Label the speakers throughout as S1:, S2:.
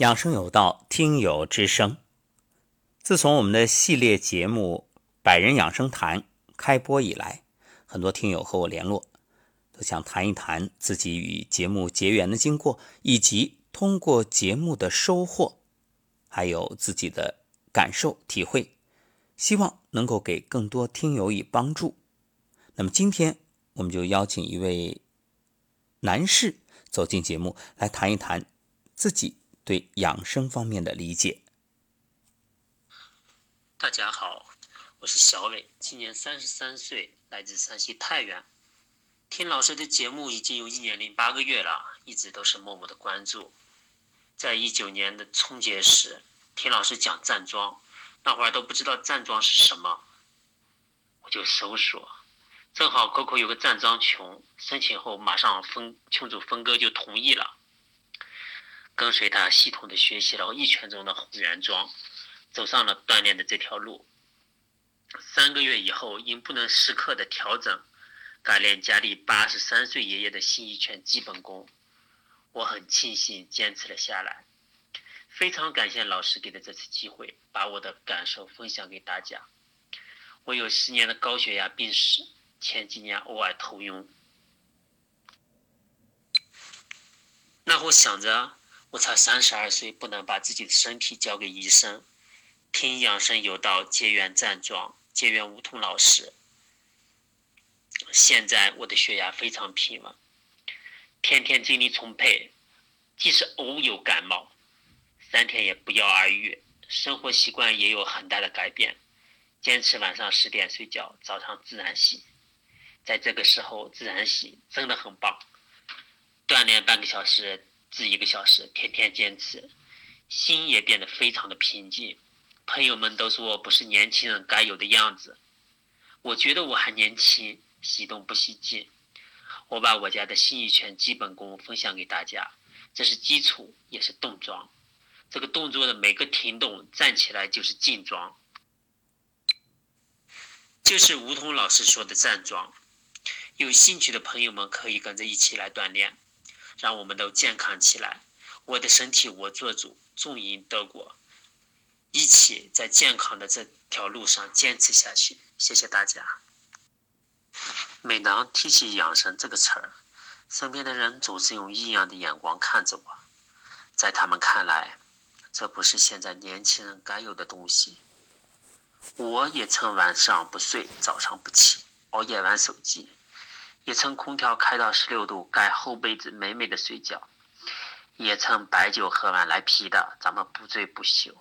S1: 养生有道，听友之声。自从我们的系列节目《百人养生谈》开播以来，很多听友和我联络，都想谈一谈自己与节目结缘的经过，以及通过节目的收获，还有自己的感受体会，希望能够给更多听友以帮助。那么今天我们就邀请一位男士走进节目，来谈一谈自己。对养生方面的理解。
S2: 大家好，我是小伟，今年三十三岁，来自山西太原。听老师的节目已经有一年零八个月了，一直都是默默的关注。在一九年的春节时，听老师讲站桩，那会儿都不知道站桩是什么，我就搜索，正好 QQ 有个站桩群，申请后马上分群主分哥就同意了。跟随他系统的学习了一拳中的红原桩，走上了锻炼的这条路。三个月以后，因不能时刻的调整，改练家里八十三岁爷爷的新一拳基本功，我很庆幸坚持了下来。非常感谢老师给的这次机会，把我的感受分享给大家。我有十年的高血压病史，前几年偶尔头晕，那我想着。我才三十二岁，不能把自己的身体交给医生。听养生有道，结缘站桩，结缘梧桐老师。现在我的血压非常平稳，天天精力充沛，即使偶有感冒，三天也不药而愈。生活习惯也有很大的改变，坚持晚上十点睡觉，早上自然醒。在这个时候自然醒真的很棒。锻炼半个小时。至一个小时，天天坚持，心也变得非常的平静。朋友们都说我不是年轻人该有的样子，我觉得我还年轻，喜动不喜静。我把我家的新一拳基本功分享给大家，这是基础，也是动桩。这个动作的每个停动站起来就是静桩，就是梧桐老师说的站桩。有兴趣的朋友们可以跟着一起来锻炼。让我们都健康起来，我的身体我做主，众赢得果，一起在健康的这条路上坚持下去。谢谢大家。每当提起养生这个词儿，身边的人总是用异样的眼光看着我，在他们看来，这不是现在年轻人该有的东西。我也曾晚上不睡，早上不起，熬夜玩手机。也曾空调开到十六度，盖厚被子美美的睡觉；也曾白酒喝完来啤的，咱们不醉不休。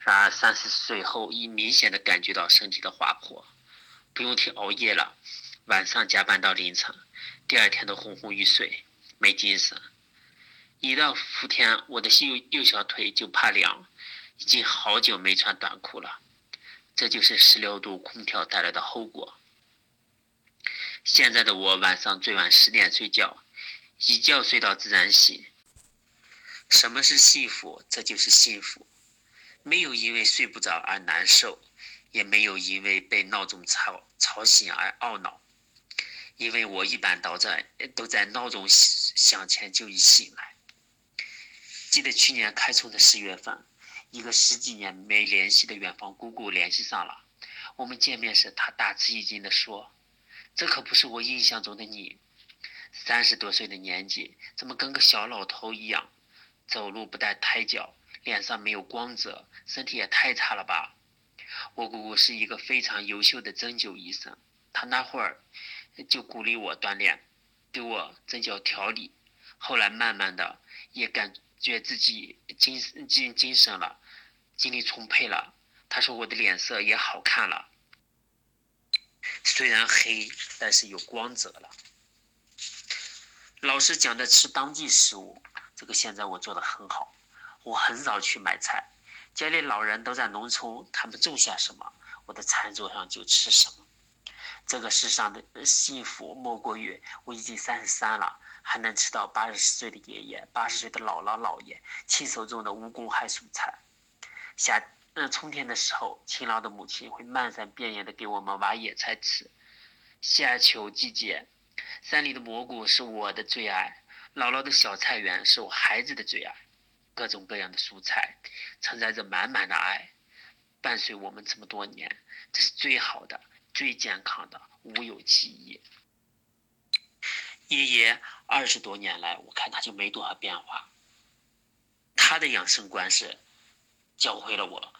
S2: 然而三十岁后，已明显的感觉到身体的滑坡，不用提熬夜了，晚上加班到凌晨，第二天都昏昏欲睡，没精神。一到伏天，我的右右小腿就怕凉，已经好久没穿短裤了。这就是十六度空调带来的后果。现在的我晚上最晚十点睡觉，一觉睡到自然醒。什么是幸福？这就是幸福，没有因为睡不着而难受，也没有因为被闹钟吵吵醒而懊恼。因为我一般都在都在闹钟响前就已醒来。记得去年开春的十月份，一个十几年没联系的远方姑姑联系上了。我们见面时，她大吃一惊地说。这可不是我印象中的你，三十多岁的年纪，怎么跟个小老头一样，走路不带胎脚，脸上没有光泽，身体也太差了吧？我姑姑是一个非常优秀的针灸医生，她那会儿就鼓励我锻炼，给我针灸调理，后来慢慢的也感觉自己精精精神了，精力充沛了，她说我的脸色也好看了。虽然黑，但是有光泽了。老师讲的吃当季食物，这个现在我做的很好。我很少去买菜，家里老人都在农村，他们种下什么，我的餐桌上就吃什么。这个世上的幸福莫过于我已经三十三了，还能吃到八十岁的爷爷、八十岁的姥姥姥爷亲手种的无公害蔬菜。夏。那春天的时候，勤劳的母亲会漫山遍野的给我们挖野菜吃。夏秋季节，山里的蘑菇是我的最爱，姥姥的小菜园是我孩子的最爱。各种各样的蔬菜，承载着满满的爱，伴随我们这么多年，这是最好的、最健康的，无有其一。爷爷二十多年来，我看他就没多少变化。他的养生观是教会了我，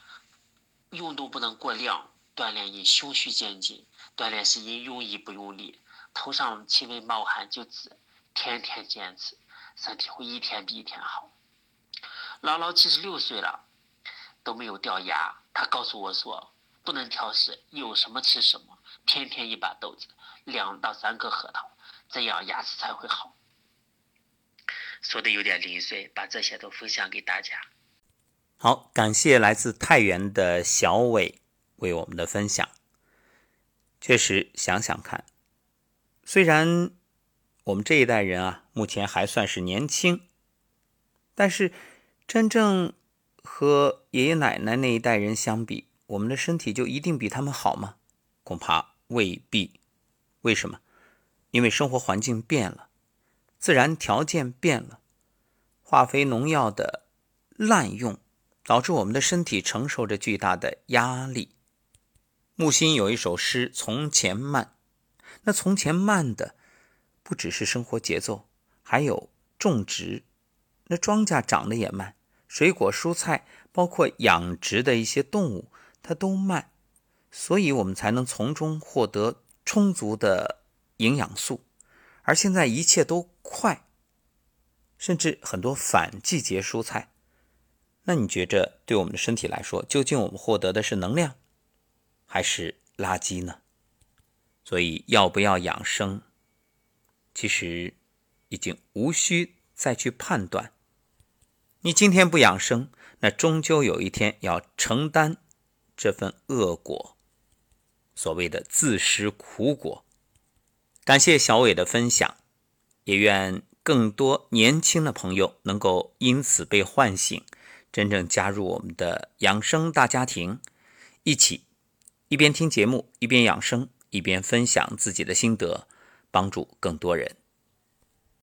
S2: 运动不能过量，锻炼因循序渐进，锻炼是因用意不用力，头上轻微冒汗就止，天天坚持，身体会一天比一天好。姥姥七十六岁了，都没有掉牙。她告诉我说，不能挑食，有什么吃什么，天天一把豆子，两到三颗核桃，这样牙齿才会好。说的有点零碎，把这些都分享给大家。
S1: 好，感谢来自太原的小伟为我们的分享。确实，想想看，虽然我们这一代人啊，目前还算是年轻，但是。真正和爷爷奶奶那一代人相比，我们的身体就一定比他们好吗？恐怕未必。为什么？因为生活环境变了，自然条件变了，化肥农药的滥用，导致我们的身体承受着巨大的压力。木心有一首诗《从前慢》，那从前慢的不只是生活节奏，还有种植，那庄稼长得也慢。水果、蔬菜，包括养殖的一些动物，它都慢，所以我们才能从中获得充足的营养素。而现在一切都快，甚至很多反季节蔬菜，那你觉着对我们的身体来说，究竟我们获得的是能量，还是垃圾呢？所以要不要养生，其实已经无需再去判断。你今天不养生，那终究有一天要承担这份恶果，所谓的自食苦果。感谢小伟的分享，也愿更多年轻的朋友能够因此被唤醒，真正加入我们的养生大家庭，一起一边听节目，一边养生，一边分享自己的心得，帮助更多人。